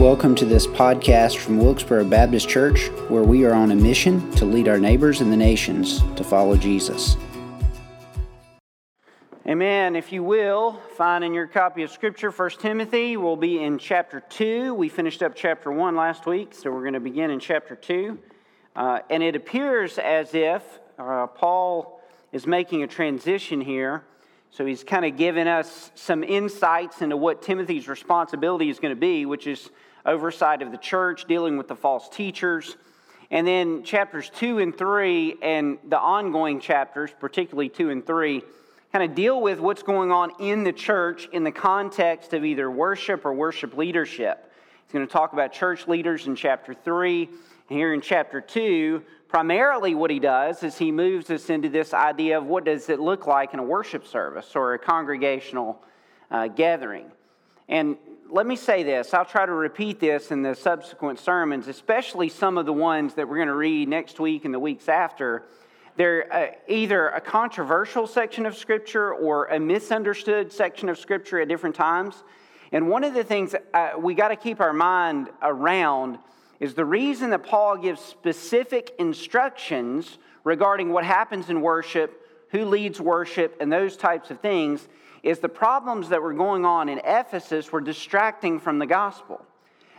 Welcome to this podcast from Wilkesboro Baptist Church, where we are on a mission to lead our neighbors and the nations to follow Jesus. Amen. If you will, find in your copy of Scripture 1 Timothy. We'll be in chapter 2. We finished up chapter 1 last week, so we're going to begin in chapter 2. Uh, and it appears as if uh, Paul is making a transition here. So he's kind of giving us some insights into what Timothy's responsibility is going to be, which is oversight of the church, dealing with the false teachers. And then chapters 2 and 3 and the ongoing chapters, particularly 2 and 3, kind of deal with what's going on in the church in the context of either worship or worship leadership. He's going to talk about church leaders in chapter 3. And here in chapter 2, primarily what he does is he moves us into this idea of what does it look like in a worship service or a congregational uh, gathering. And let me say this I'll try to repeat this in the subsequent sermons, especially some of the ones that we're going to read next week and the weeks after. They're uh, either a controversial section of Scripture or a misunderstood section of Scripture at different times. And one of the things uh, we got to keep our mind around is the reason that Paul gives specific instructions regarding what happens in worship, who leads worship, and those types of things is the problems that were going on in Ephesus were distracting from the gospel.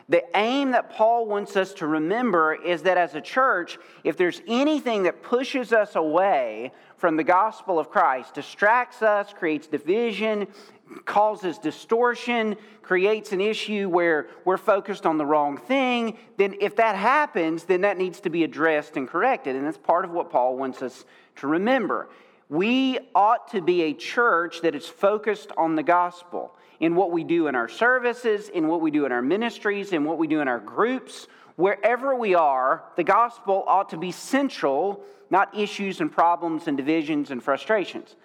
The aim that Paul wants us to remember is that as a church, if there's anything that pushes us away from the gospel of Christ, distracts us, creates division, causes distortion, creates an issue where we're focused on the wrong thing, then if that happens, then that needs to be addressed and corrected. And that's part of what Paul wants us to remember. We ought to be a church that is focused on the gospel in what we do in our services, in what we do in our ministries, in what we do in our groups. Wherever we are, the gospel ought to be central, not issues and problems and divisions and frustrations.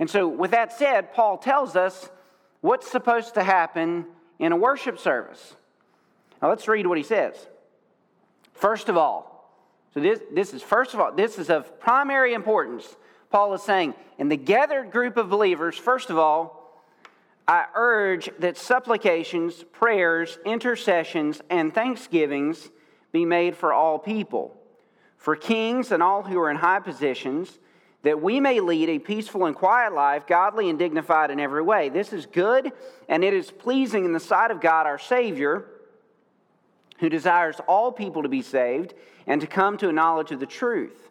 And so, with that said, Paul tells us what's supposed to happen in a worship service. Now, let's read what he says. First of all, so this, this is first of all, this is of primary importance Paul is saying, in the gathered group of believers, first of all, I urge that supplications, prayers, intercessions, and thanksgivings be made for all people, for kings and all who are in high positions, that we may lead a peaceful and quiet life, godly and dignified in every way. This is good, and it is pleasing in the sight of God our Savior, who desires all people to be saved and to come to a knowledge of the truth.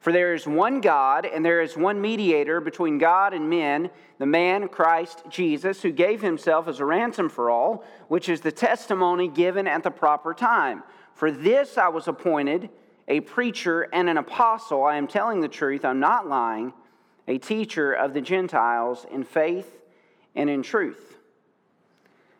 For there is one God, and there is one mediator between God and men, the man Christ Jesus, who gave himself as a ransom for all, which is the testimony given at the proper time. For this I was appointed a preacher and an apostle. I am telling the truth, I'm not lying, a teacher of the Gentiles in faith and in truth.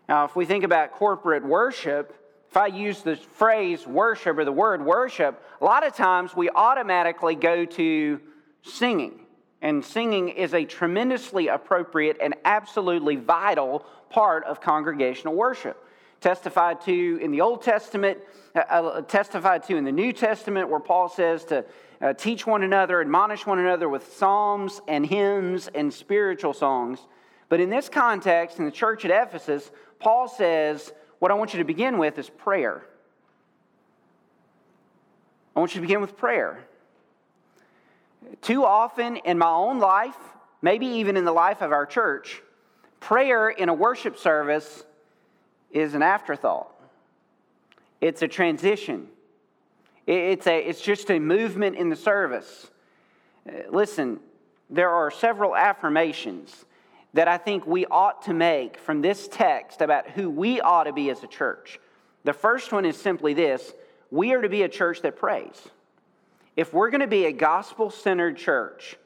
Now, if we think about corporate worship, if I use the phrase worship or the word worship, a lot of times we automatically go to singing. And singing is a tremendously appropriate and absolutely vital part of congregational worship. Testified to in the Old Testament, uh, uh testified to in the New Testament, where Paul says to uh, teach one another, admonish one another with psalms and hymns and spiritual songs. But in this context, in the church at Ephesus, Paul says, what I want you to begin with is prayer. I want you to begin with prayer. Too often in my own life, maybe even in the life of our church, prayer in a worship service is an afterthought. It's a transition. It's, a, it's just a movement in the service. Uh, listen, there are several affirmations that I think we ought to make from this text about who we ought to be as a church. The first one is simply this we are to be a church that prays. If we're going to be a gospel centered church,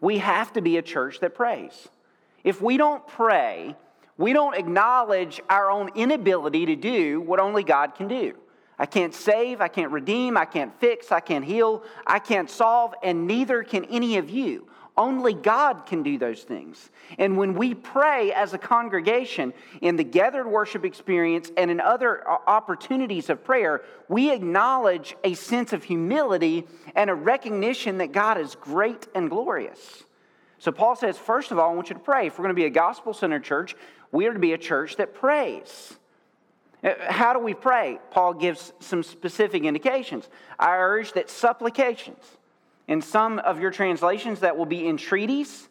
we have to be a church that prays. If we don't pray, we don't acknowledge our own inability to do what only God can do. I can't save, I can't redeem, I can't fix, I can't heal, I can't solve, and neither can any of you. Only God can do those things. And when we pray as a congregation in the gathered worship experience and in other opportunities of prayer, we acknowledge a sense of humility and a recognition that God is great and glorious. So Paul says, first of all, I want you to pray. If we're going to be a gospel centered church, we are to be a church that prays. Uh, how do we pray? Paul gives some specific indications. I urge that supplications, in some of your translations, that will be entreaties.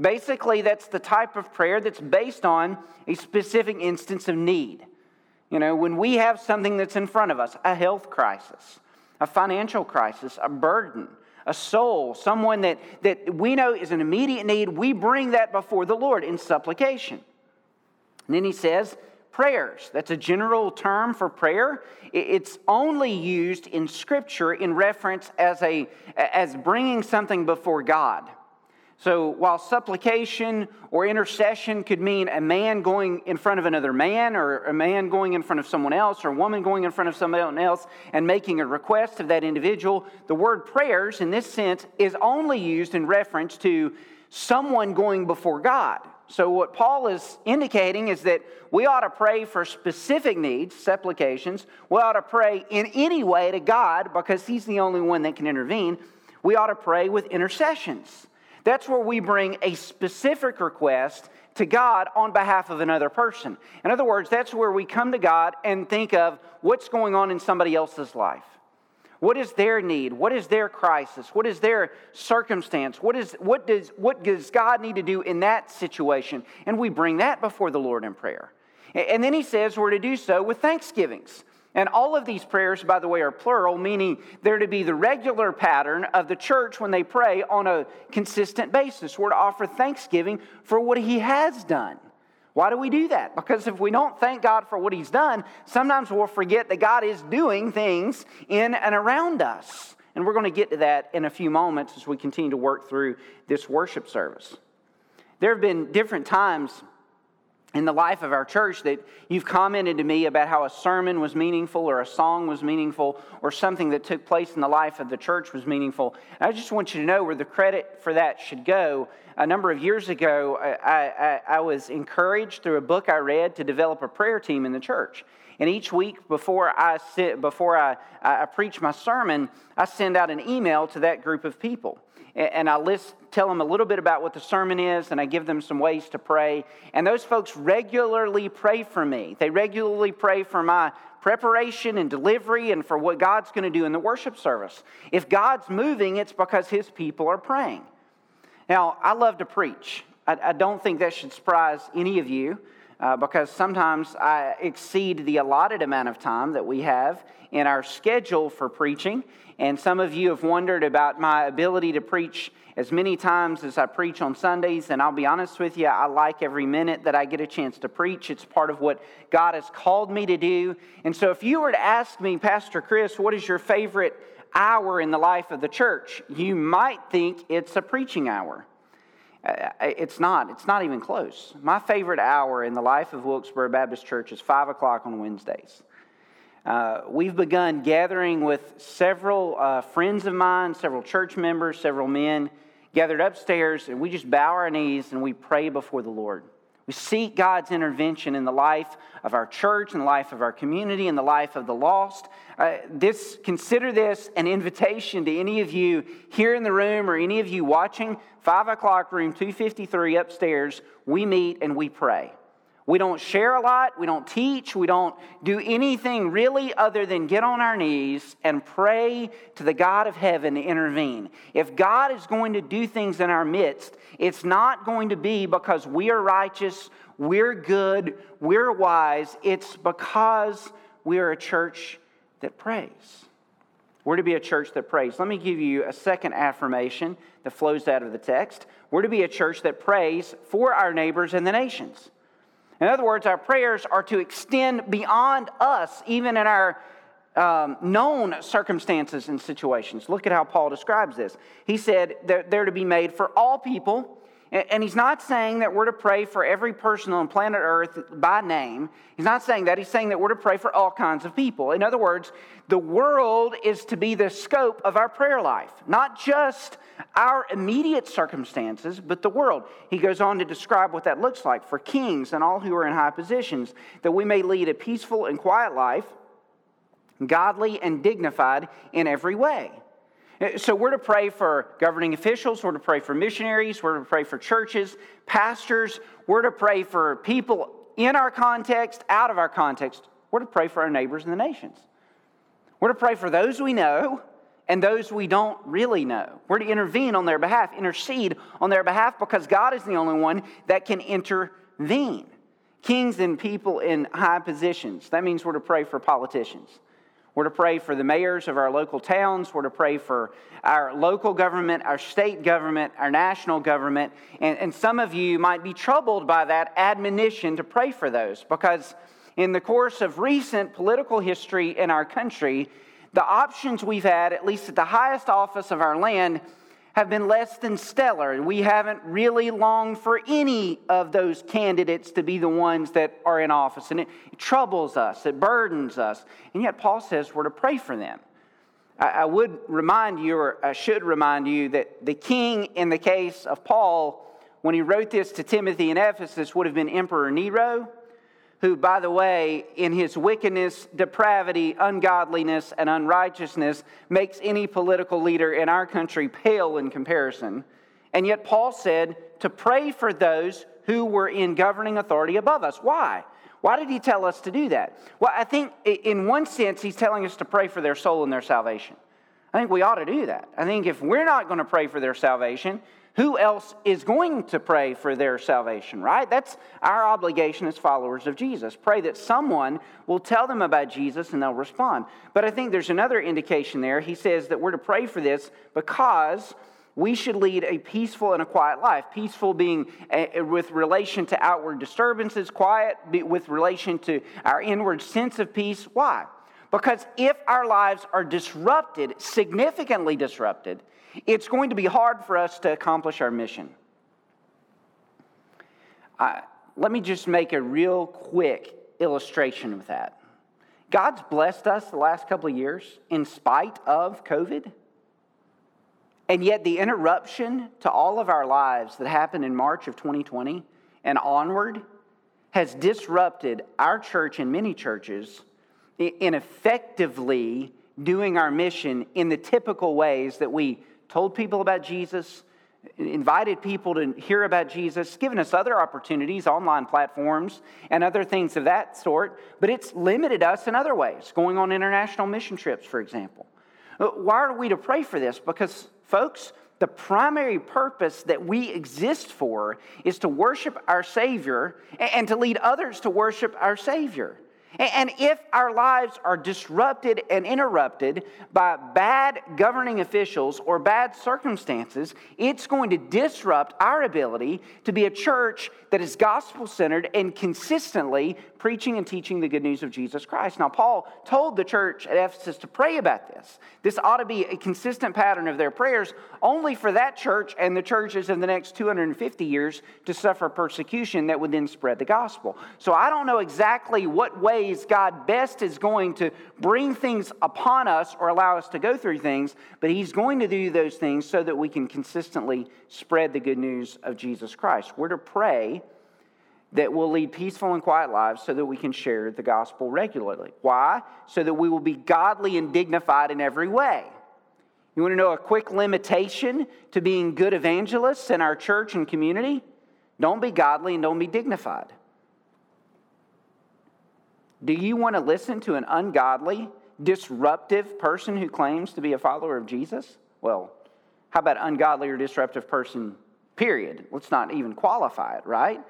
Basically, that's the type of prayer that's based on a specific instance of need. You know, when we have something that's in front of us, a health crisis, a financial crisis, a burden, a soul, someone that, that we know is an immediate need, we bring that before the Lord in supplication. And then he says, prayers. That's a general term for prayer. It's only used in Scripture in reference as, a, as bringing something before God. So while supplication or intercession could mean a man going in front of another man, or a man going in front of someone else, or a woman going in front of someone else and making a request of that individual, the word prayers in this sense is only used in reference to someone going before God. So, what Paul is indicating is that we ought to pray for specific needs, supplications. We ought to pray in any way to God because He's the only one that can intervene. We ought to pray with intercessions. That's where we bring a specific request to God on behalf of another person. In other words, that's where we come to God and think of what's going on in somebody else's life. What is their need? What is their crisis? What is their circumstance? What, is, what, does, what does God need to do in that situation? And we bring that before the Lord in prayer. And then he says we're to do so with thanksgivings. And all of these prayers, by the way, are plural, meaning they're to be the regular pattern of the church when they pray on a consistent basis. We're to offer thanksgiving for what he has done. Why do we do that? Because if we don't thank God for what He's done, sometimes we'll forget that God is doing things in and around us. And we're going to get to that in a few moments as we continue to work through this worship service. There have been different times in the life of our church that you've commented to me about how a sermon was meaningful or a song was meaningful or something that took place in the life of the church was meaningful. And I just want you to know where the credit for that should go. A number of years ago, I, I, I was encouraged through a book I read to develop a prayer team in the church. And each week before I sit, before I, I preach my sermon, I send out an email to that group of people and I list, tell them a little bit about what the sermon is, and I give them some ways to pray. And those folks regularly pray for me. They regularly pray for my preparation and delivery and for what God's going to do in the worship service. If God's moving, it's because His people are praying. Now, I love to preach. I, I don't think that should surprise any of you. Uh, because sometimes I exceed the allotted amount of time that we have in our schedule for preaching. And some of you have wondered about my ability to preach as many times as I preach on Sundays. And I'll be honest with you, I like every minute that I get a chance to preach. It's part of what God has called me to do. And so if you were to ask me, Pastor Chris, what is your favorite hour in the life of the church? You might think it's a preaching hour. Uh, it's not. It's not even close. My favorite hour in the life of Wilkesboro Baptist Church is 5 o'clock on Wednesdays. Uh, we've begun gathering with several uh, friends of mine, several church members, several men gathered upstairs, and we just bow our knees and we pray before the Lord. We seek God's intervention in the life of our church, in the life of our community, in the life of the lost. Uh, this, consider this an invitation to any of you here in the room or any of you watching. Five o'clock, room 253 upstairs. We meet and we pray. We don't share a lot. We don't teach. We don't do anything really other than get on our knees and pray to the God of heaven to intervene. If God is going to do things in our midst, it's not going to be because we are righteous, we're good, we're wise. It's because we are a church that prays. We're to be a church that prays. Let me give you a second affirmation that flows out of the text. We're to be a church that prays for our neighbors and the nations. In other words, our prayers are to extend beyond us, even in our um, known circumstances and situations. Look at how Paul describes this. He said they're, they're to be made for all people and he's not saying that we're to pray for every person on planet Earth by name. He's not saying that. He's saying that we're to pray for all kinds of people. In other words, the world is to be the scope of our prayer life, not just our immediate circumstances, but the world. He goes on to describe what that looks like for kings and all who are in high positions, that we may lead a peaceful and quiet life, godly and dignified in every way. So we're to pray for governing officials, we're to pray for missionaries, we're to pray for churches, pastors, we're to pray for people in our context, out of our context, We're to pray for our neighbors and the nations. We're to pray for those we know and those we don't really know. We're to intervene on their behalf, intercede on their behalf, because God is the only one that can intervene. Kings and people in high positions. That means we're to pray for politicians. We're to pray for the mayors of our local towns. We're to pray for our local government, our state government, our national government. And, and some of you might be troubled by that admonition to pray for those because, in the course of recent political history in our country, the options we've had, at least at the highest office of our land, have been less than stellar. We haven't really longed for any of those candidates to be the ones that are in office. And it, troubles us, it burdens us. And yet, Paul says we're to pray for them. I, I would remind you, or I should remind you, that the king in the case of Paul, when he wrote this to Timothy in Ephesus, would have been Emperor Nero who, by the way, in his wickedness, depravity, ungodliness, and unrighteousness, makes any political leader in our country pale in comparison. And yet, Paul said to pray for those who were in governing authority above us. Why? Why did he tell us to do that? Well, I think in one sense, he's telling us to pray for their soul and their salvation. I think we ought to do that. I think if we're not going to pray for their salvation, who else is going to pray for their salvation, right? That's our obligation as followers of Jesus. Pray that someone will tell them about Jesus and they'll respond. But I think there's another indication there. He says that we're to pray for this because we should lead a peaceful and a quiet life. Peaceful being a, with relation to outward disturbances, quiet with relation to our inward sense of peace. Why? Because if our lives are disrupted, significantly disrupted, it's going to be hard for us to accomplish our mission. Let me just make a real quick illustration with that. God's blessed us the last couple of years in spite of COVID. And yet, the interruption to all of our lives that happened in March of 2020 and onward has disrupted our church and many churches in effectively doing our mission in the typical ways that we told people about Jesus, invited people to hear about Jesus, given us other opportunities, online platforms, and other things of that sort, but it's limited us in other ways, going on international mission trips, for example. Uh, why are we to pray for this? Because, folks, the primary purpose that we exist for is to worship our Savior and to lead others to worship our Savior. And if our lives are disrupted and interrupted by bad governing officials or bad circumstances, it's going to disrupt our ability to be a church that is gospel centered and consistently preaching and teaching the good news of Jesus Christ. Now, Paul told the church at Ephesus to pray about this. This ought to be a consistent pattern of their prayers, only for that church and the churches in the next 250 years to suffer persecution that would then spread the gospel. So I don't know exactly what ways God best is going to bring things upon us or allow us to go through things, but He's going to do those things so that we can consistently spread the good news of Jesus Christ. We're to pray that we'll lead peaceful and quiet lives so that we can share the gospel regularly. Why? So that we will be godly and dignified in every way. You want to know a quick limitation to being good evangelists in our church and community? Don't be godly and don't be dignified. Do you want to listen to an ungodly, disruptive person who claims to be a follower of Jesus? Well, how about ungodly or disruptive person, period? Let's not even qualify it, right?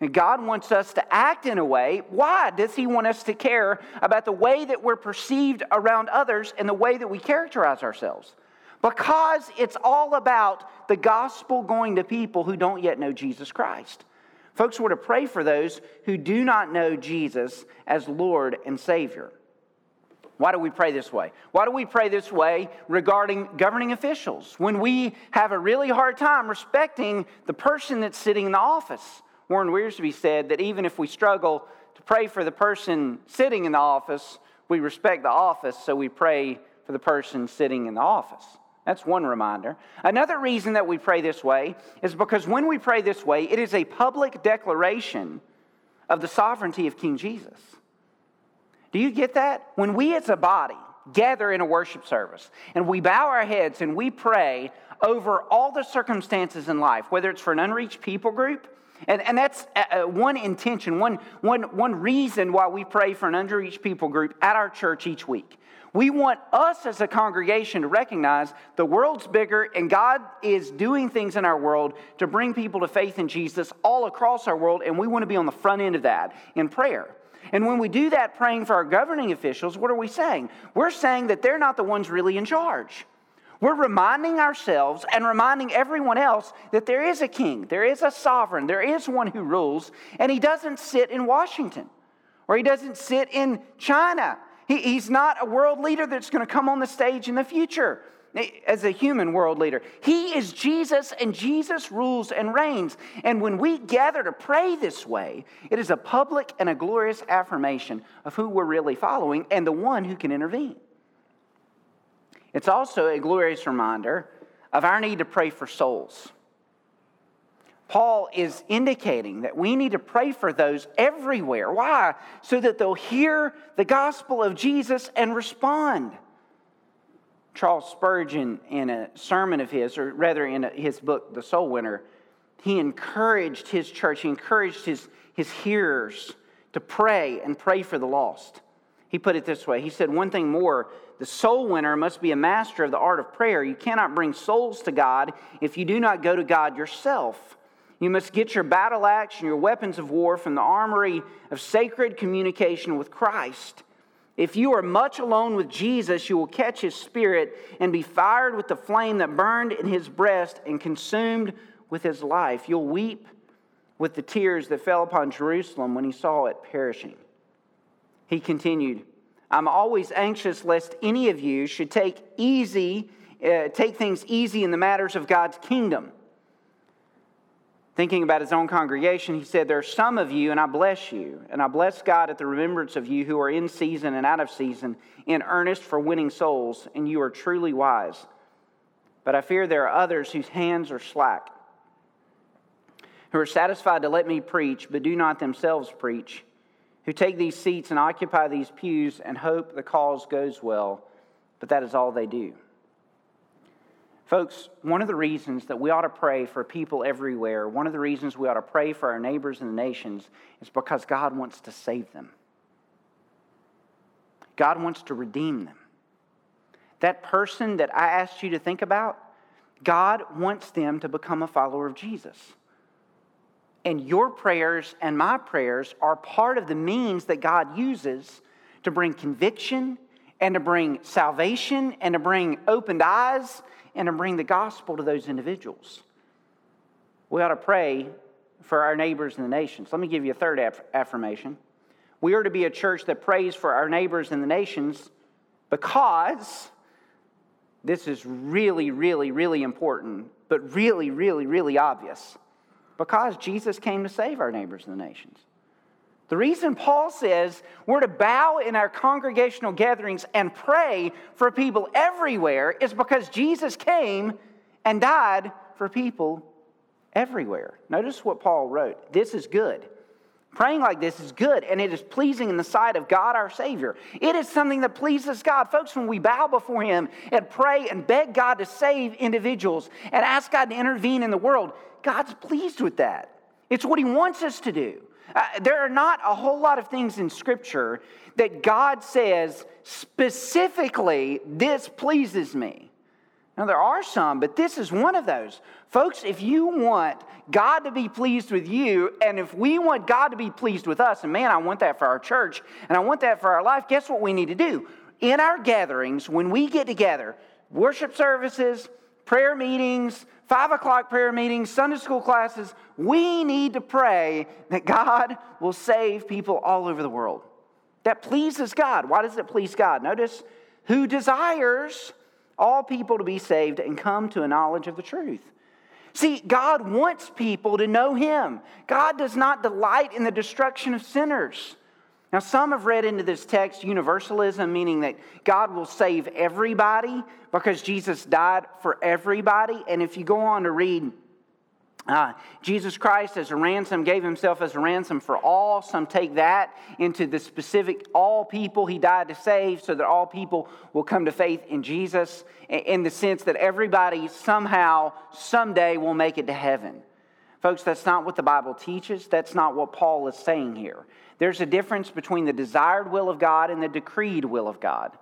And God wants us to act in a way. Why does He want us to care about the way that we're perceived around others and the way that we characterize ourselves? Because it's all about the gospel going to people who don't yet know Jesus Christ. Folks, we're to pray for those who do not know Jesus as Lord and Savior. Why do we pray this way? Why do we pray this way regarding governing officials when we have a really hard time respecting the person that's sitting in the office? Warren Wiersbe said that even if we struggle to pray for the person sitting in the office, we respect the office, so we pray for the person sitting in the office. That's one reminder. Another reason that we pray this way is because when we pray this way, it is a public declaration of the sovereignty of King Jesus. Do you get that? When we as a body gather in a worship service and we bow our heads and we pray over all the circumstances in life, whether it's for an unreached people group, And, and that's uh, uh, one intention, one, one, one reason why we pray for an underreached people group at our church each week. We want us as a congregation to recognize the world's bigger and God is doing things in our world to bring people to faith in Jesus all across our world, and we want to be on the front end of that in prayer. And when we do that praying for our governing officials, what are we saying? We're saying that they're not the ones really in charge. We're reminding ourselves and reminding everyone else that there is a king, there is a sovereign, there is one who rules, and he doesn't sit in Washington or he doesn't sit in China he, he's not a world leader that's going to come on the stage in the future eh, as a human world leader. He is Jesus, and Jesus rules and reigns. And when we gather to pray this way, it is a public and a glorious affirmation of who we're really following and the one who can intervene. It's also a glorious reminder of our need to pray for souls. Paul is indicating that we need to pray for those everywhere. Why? So that they'll hear the gospel of Jesus and respond. Charles Spurgeon, in a sermon of his, or rather in his book, The Soul Winner, he encouraged his church, he encouraged his, his hearers to pray and pray for the lost. He put it this way He said, One thing more, the soul winner must be a master of the art of prayer. You cannot bring souls to God if you do not go to God yourself. You must get your battle axe and your weapons of war from the armory of sacred communication with Christ. If you are much alone with Jesus, you will catch his spirit and be fired with the flame that burned in his breast and consumed with his life. You'll weep with the tears that fell upon Jerusalem when he saw it perishing. He continued, I'm always anxious lest any of you should take easy, uh, take things easy in the matters of God's kingdom Thinking about his own congregation, he said, There are some of you, and I bless you, and I bless God at the remembrance of you who are in season and out of season, in earnest for winning souls, and you are truly wise. But I fear there are others whose hands are slack, who are satisfied to let me preach, but do not themselves preach, who take these seats and occupy these pews and hope the cause goes well, but that is all they do. Folks, one of the reasons that we ought to pray for people everywhere, one of the reasons we ought to pray for our neighbors and the nations is because God wants to save them. God wants to redeem them. That person that I asked you to think about, God wants them to become a follower of Jesus. And your prayers and my prayers are part of the means that God uses to bring conviction and to bring salvation and to bring opened eyes and to bring the gospel to those individuals. We ought to pray for our neighbors and the nations. Let me give you a third aff- affirmation. We are to be a church that prays for our neighbors and the nations because this is really, really, really important, but really, really, really obvious. Because Jesus came to save our neighbors and the nations. The reason Paul says we're to bow in our congregational gatherings and pray for people everywhere is because Jesus came and died for people everywhere. Notice what Paul wrote. This is good. Praying like this is good and it is pleasing in the sight of God our Savior. It is something that pleases God. Folks, when we bow before Him and pray and beg God to save individuals and ask God to intervene in the world, God's pleased with that. It's what He wants us to do. Uh, there are not a whole lot of things in Scripture that God says specifically, this pleases me. Now, there are some, but this is one of those. Folks, if you want God to be pleased with you, and if we want God to be pleased with us, and man, I want that for our church, and I want that for our life, guess what we need to do? In our gatherings, when we get together, worship services, prayer meetings, five o'clock prayer meetings, Sunday school classes, we need to pray that God will save people all over the world. That pleases God. Why does it please God? Notice who desires all people to be saved and come to a knowledge of the truth. See, God wants people to know Him. God does not delight in the destruction of sinners. Now, some have read into this text universalism, meaning that God will save everybody because Jesus died for everybody. And if you go on to read, uh, Jesus Christ as a ransom gave himself as a ransom for all. Some take that into the specific all people he died to save so that all people will come to faith in Jesus in the sense that everybody somehow, someday will make it to heaven. Folks, that's not what the Bible teaches. That's not what Paul is saying here. There's a difference between the desired will of God and the decreed will of God.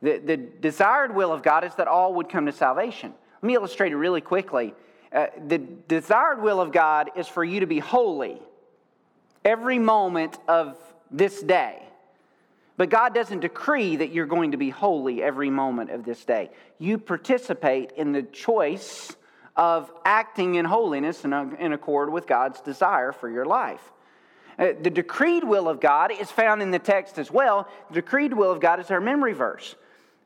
The, the desired will of God is that all would come to salvation. Let me illustrate it really quickly. Uh, the desired will of God is for you to be holy every moment of this day. But God doesn't decree that you're going to be holy every moment of this day. You participate in the choice of acting in holiness and in accord with God's desire for your life. Uh, the decreed will of God is found in the text as well. The decreed will of God is our memory verse.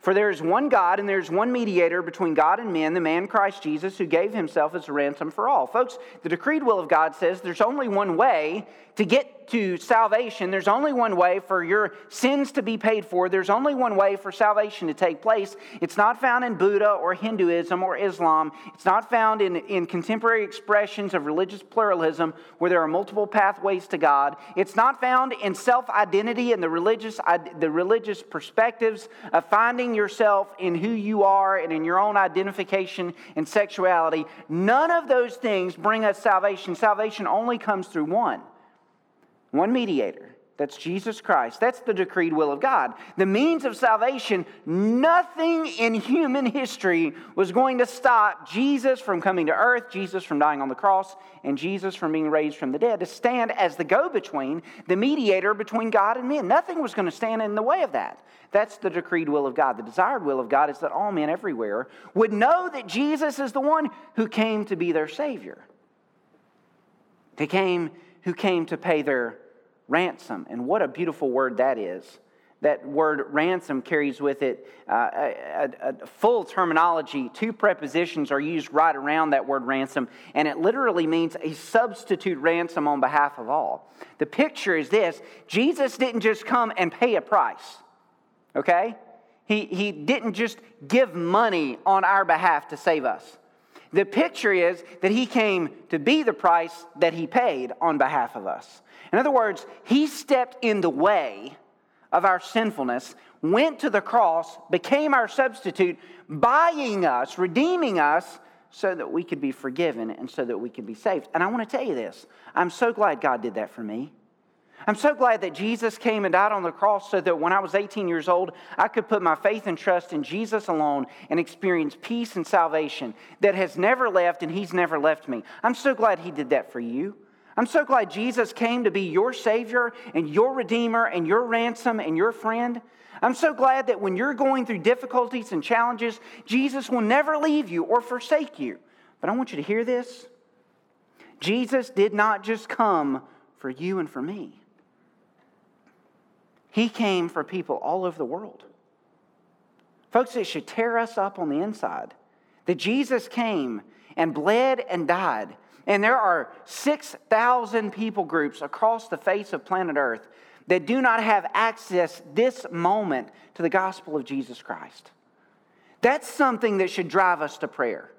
For there is one God and there is one mediator between God and men, the man Christ Jesus, who gave himself as a ransom for all. Folks, the decreed will of God says there's only one way to get to salvation. There's only one way for your sins to be paid for. There's only one way for salvation to take place. It's not found in Buddha or Hinduism or Islam. It's not found in, in contemporary expressions of religious pluralism where there are multiple pathways to God. It's not found in self identity and the religious, the religious perspectives of finding yourself in who you are and in your own identification and sexuality. None of those things bring us salvation. Salvation only comes through one one mediator. That's Jesus Christ. That's the decreed will of God. The means of salvation, nothing in human history was going to stop Jesus from coming to earth, Jesus from dying on the cross, and Jesus from being raised from the dead to stand as the go between, the mediator between God and men. Nothing was going to stand in the way of that. That's the decreed will of God. The desired will of God is that all men everywhere would know that Jesus is the one who came to be their Savior. They came who came to pay their ransom. And what a beautiful word that is. That word ransom carries with it uh, a, a, full terminology. Two prepositions are used right around that word ransom, and it literally means a substitute ransom on behalf of all. The picture is this Jesus didn't just come and pay a price, okay? He, he didn't just give money on our behalf to save us. The picture is that he came to be the price that he paid on behalf of us. In other words, he stepped in the way of our sinfulness, went to the cross, became our substitute, buying us, redeeming us so that we could be forgiven and so that we could be saved. And I want to tell you this I'm so glad God did that for me. I'm so glad that Jesus came and died on the cross so that when I was 18 years old, I could put my faith and trust in Jesus alone and experience peace and salvation that has never left and He's never left me. I'm so glad He did that for you. I'm so glad Jesus came to be your Savior and your Redeemer and your ransom and your friend. I'm so glad that when you're going through difficulties and challenges, Jesus will never leave you or forsake you. But I want you to hear this Jesus did not just come for you and for me, He came for people all over the world. Folks, it should tear us up on the inside that Jesus came and bled and died and there are 6,000 people groups across the face of planet Earth that do not have access this moment to the gospel of Jesus Christ. That's something that should drive us to prayer.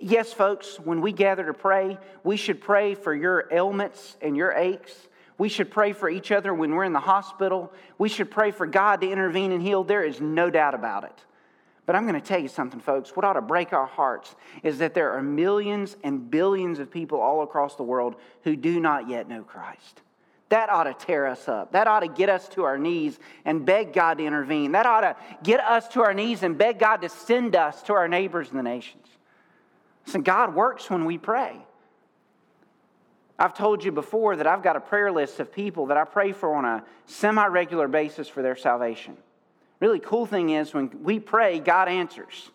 Yes, folks, when we gather to pray, we should pray for your ailments and your aches. We should pray for each other when we're in the hospital. We should pray for God to intervene and heal. There is no doubt about it. But I'm going to tell you something, folks. What ought to break our hearts is that there are millions and billions of people all across the world who do not yet know Christ. That ought to tear us up. That ought to get us to our knees and beg God to intervene. That ought to get us to our knees and beg God to send us to our neighbors in the nations. Listen, God works when we pray. I've told you before that I've got a prayer list of people that I pray for on a semi regular basis for their salvation. Really cool thing is when we pray, God answers.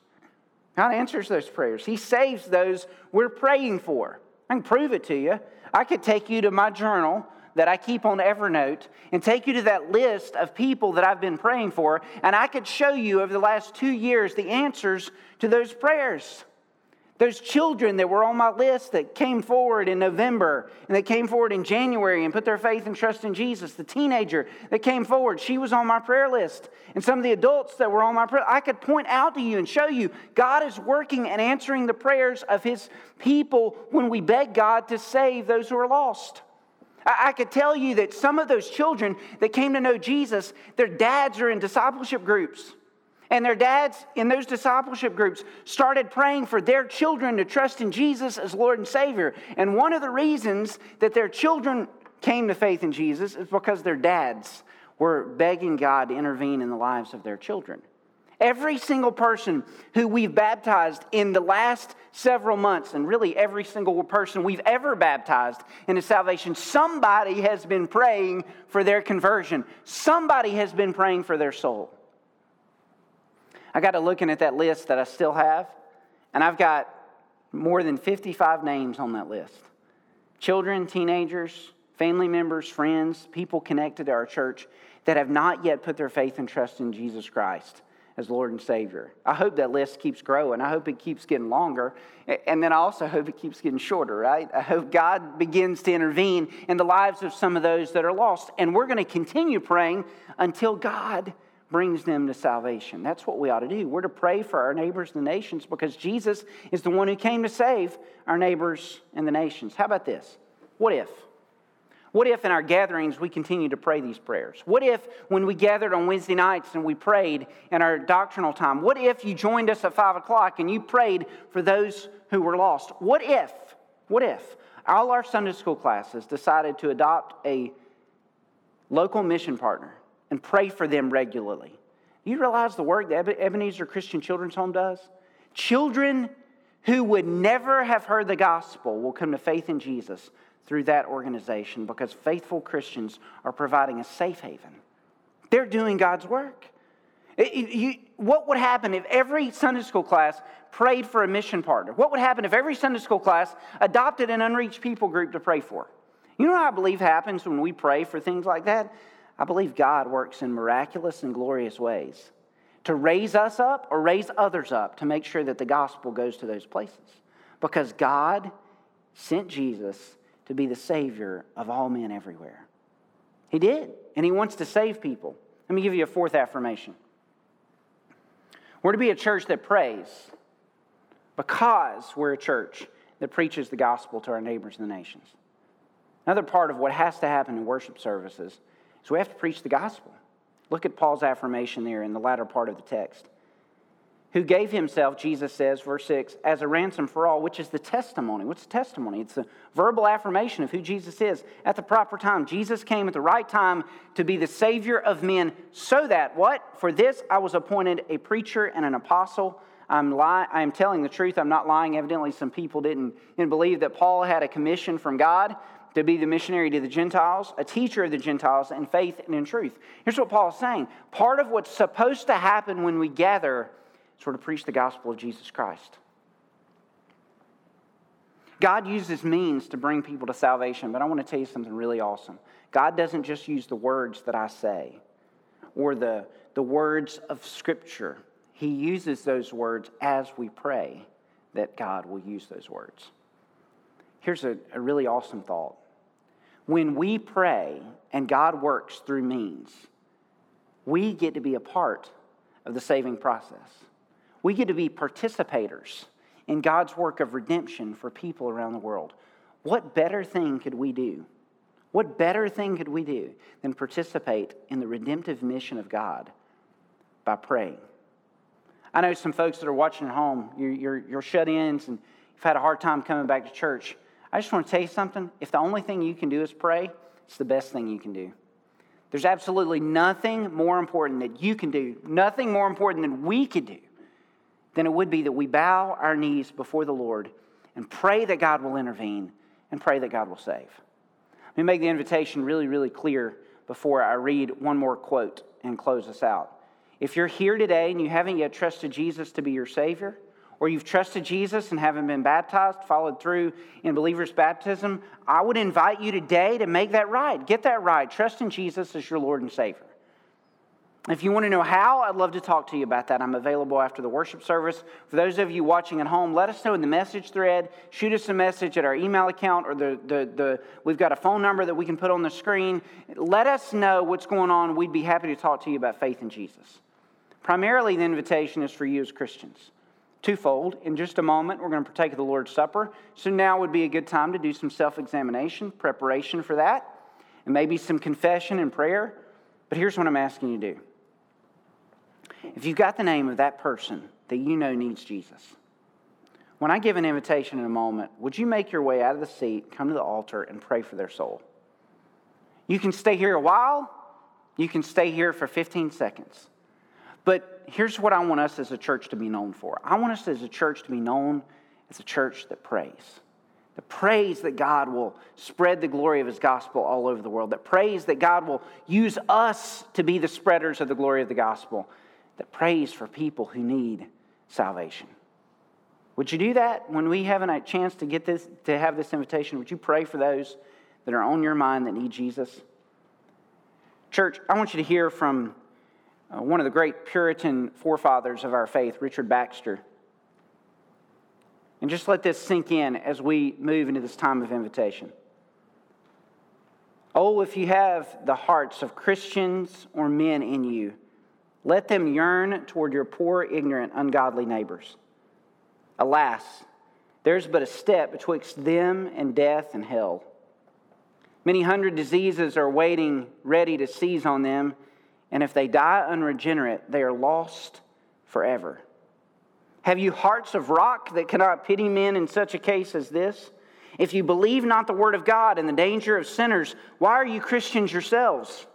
God answers those prayers. He saves those we're praying for. I can prove it to you. I could take you to my journal that I keep on Evernote and take you to that list of people that I've been praying for, and I could show you over the last two years the answers to those prayers. Those children that were on my list that came forward in November and that came forward in January and put their faith and trust in Jesus. The teenager that came forward, she was on my prayer list. And some of the adults that were on my prayer, I could point out to you and show you God is working and answering the prayers of his people when we beg God to save those who are lost. I could tell you that some of those children that came to know Jesus, their dads are in discipleship groups. And their dads in those discipleship groups started praying for their children to trust in Jesus as Lord and Savior. And one of the reasons that their children came to faith in Jesus is because their dads were begging God to intervene in the lives of their children. Every single person who we've baptized in the last several months, and really every single person we've ever baptized into salvation, somebody has been praying for their conversion. Somebody has been praying for their soul. I got to looking at that list that I still have, and I've got more than 55 names on that list children, teenagers, family members, friends, people connected to our church that have not yet put their faith and trust in Jesus Christ as Lord and Savior. I hope that list keeps growing. I hope it keeps getting longer. And then I also hope it keeps getting shorter, right? I hope God begins to intervene in the lives of some of those that are lost. And we're going to continue praying until God brings them to salvation. That's what we ought to do. We're to pray for our neighbors and the nations because Jesus is the one who came to save our neighbors and the nations. How about this? What if? What if in our gatherings we continue to pray these prayers? What if when we gathered on Wednesday nights and we prayed in our doctrinal time? What if you joined us at 5 o'clock and you prayed for those who were lost? What if, what if all our Sunday school classes decided to adopt a local mission partner and pray for them regularly. You realize the work that Ebenezer Christian Children's Home does? Children who would never have heard the gospel will come to faith in Jesus through that organization because faithful Christians are providing a safe haven. They're doing God's work. It, you, what would happen if every Sunday school class prayed for a mission partner? What would happen if every Sunday school class adopted an unreached people group to pray for? You know what I believe happens when we pray for things like that? I believe God works in miraculous and glorious ways to raise us up or raise others up to make sure that the gospel goes to those places. Because God sent Jesus to be the Savior of all men everywhere. He did, and He wants to save people. Let me give you a fourth affirmation. We're to be a church that prays because we're a church that preaches the gospel to our neighbors and the nations. Another part of what has to happen in worship services so we have to preach the gospel. Look at Paul's affirmation there in the latter part of the text. Who gave himself, Jesus says, verse 6, as a ransom for all, which is the testimony. What's the testimony? It's a verbal affirmation of who Jesus is at the proper time. Jesus came at the right time to be the Savior of men, so that, what? For this I was appointed a preacher and an apostle. I'm, li- I'm telling the truth, I'm not lying. Evidently, some people didn't, didn't believe that Paul had a commission from God to be the missionary to the Gentiles, a teacher of the Gentiles in faith and in truth. Here's what Paul is saying part of what's supposed to happen when we gather is sort of preach the gospel of Jesus Christ. God uses means to bring people to salvation, but I want to tell you something really awesome. God doesn't just use the words that I say or the, the words of Scripture, He uses those words as we pray that God will use those words. Here's a, a really awesome thought. When we pray and God works through means, we get to be a part of the saving process. We get to be participators in God's work of redemption for people around the world. What better thing could we do? What better thing could we do than participate in the redemptive mission of God by praying? I know some folks that are watching at home, you're, you're, you're shut ins and you've had a hard time coming back to church. I just want to tell you something. If the only thing you can do is pray, it's the best thing you can do. There's absolutely nothing more important that you can do, nothing more important than we could do, than it would be that we bow our knees before the Lord and pray that God will intervene and pray that God will save. Let me make the invitation really, really clear before I read one more quote and close us out. If you're here today and you haven't yet trusted Jesus to be your Savior, or you've trusted Jesus and haven't been baptized, followed through in believer's baptism, I would invite you today to make that right. Get that right. Trust in Jesus as your Lord and Savior. If you want to know how, I'd love to talk to you about that. I'm available after the worship service. For those of you watching at home, let us know in the message thread. Shoot us a message at our email account or the, the, the we've got a phone number that we can put on the screen. Let us know what's going on. We'd be happy to talk to you about faith in Jesus. Primarily, the invitation is for you as Christians twofold. In just a moment, we're going to partake of the Lord's Supper. So now would be a good time to do some self examination, preparation for that, and maybe some confession and prayer. But here's what I'm asking you to do If you've got the name of that person that you know needs Jesus, when I give an invitation in a moment, would you make your way out of the seat, come to the altar, and pray for their soul? You can stay here a while, you can stay here for 15 seconds. But here's what I want us as a church to be known for I want us as a church to be known as a church that prays. That prays that God will spread the glory of his gospel all over the world. That prays that God will use us to be the spreaders of the glory of the gospel. That prays for people who need salvation. Would you do that when we have a chance to get this to have this invitation? Would you pray for those that are on your mind that need Jesus? Church, I want you to hear from uh, one of the great Puritan forefathers of our faith, Richard Baxter. And just let this sink in as we move into this time of invitation. Oh, if you have the hearts of Christians or men in you, let them yearn toward your poor, ignorant, ungodly neighbors. Alas, there's but a step betwixt them and death and hell. Many hundred diseases are waiting, ready to seize on them, and if they die unregenerate, they are lost forever. Have you hearts of rock that cannot pity men in such a case as this? If you believe not the word of God and the danger of sinners, why are you Christians yourselves?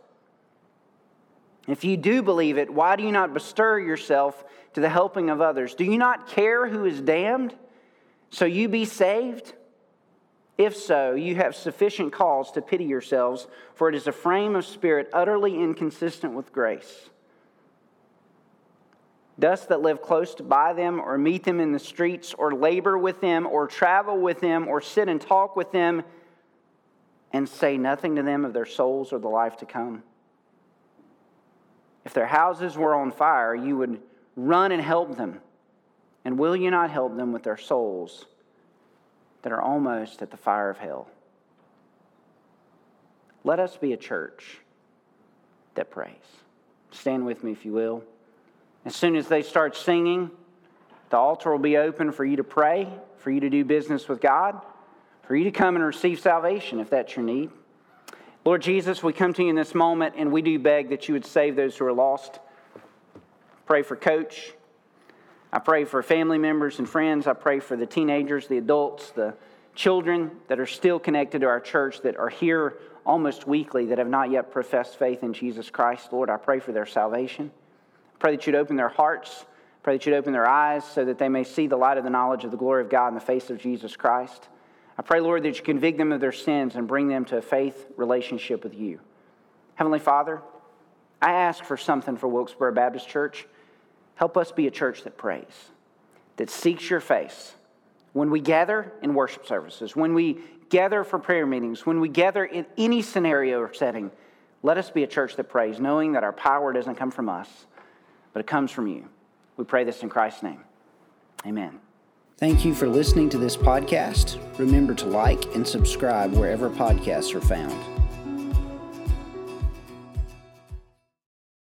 If you do believe it, why do you not bestir yourself to the helping of others? Do you not care who is damned, so you be saved? If so, you have sufficient cause to pity yourselves, for it is a frame of spirit utterly inconsistent with grace. Dust that live close by them, or meet them in the streets, or labor with them, or travel with them, or sit and talk with them, and say nothing to them of their souls or the life to come. If their houses were on fire, you would run and help them. And will you not help them with their souls that are almost at the fire of hell? Let us be a church that prays. Stand with me, if you will. As soon as they start singing, the altar will be open for you to pray, for you to do business with God, for you to come and receive salvation if that's your need. Lord Jesus, we come to you in this moment and we do beg that you would save those who are lost. Pray for Coach. I pray for family members and friends. I pray for the teenagers, the adults, the children that are still connected to our church that are here almost weekly that have not yet professed faith in Jesus Christ. Lord, I pray for their salvation. I pray that you'd open their hearts. I pray that you'd open their eyes so that they may see the light of the knowledge of the glory of God in the face of Jesus Christ. I pray, Lord, that you convict them of their sins and bring them to a faith relationship with you. Heavenly Father, I ask for something for Wilkesboro Baptist Church. Help us be a church that prays, that seeks your face. When we gather in worship services, when we gather for prayer meetings, when we gather in any scenario or setting, let us be a church that prays, knowing that our power doesn't come from us, but it comes from you. We pray this in Christ's name. Amen. Thank you for listening to this podcast. Remember to like and subscribe wherever podcasts are found.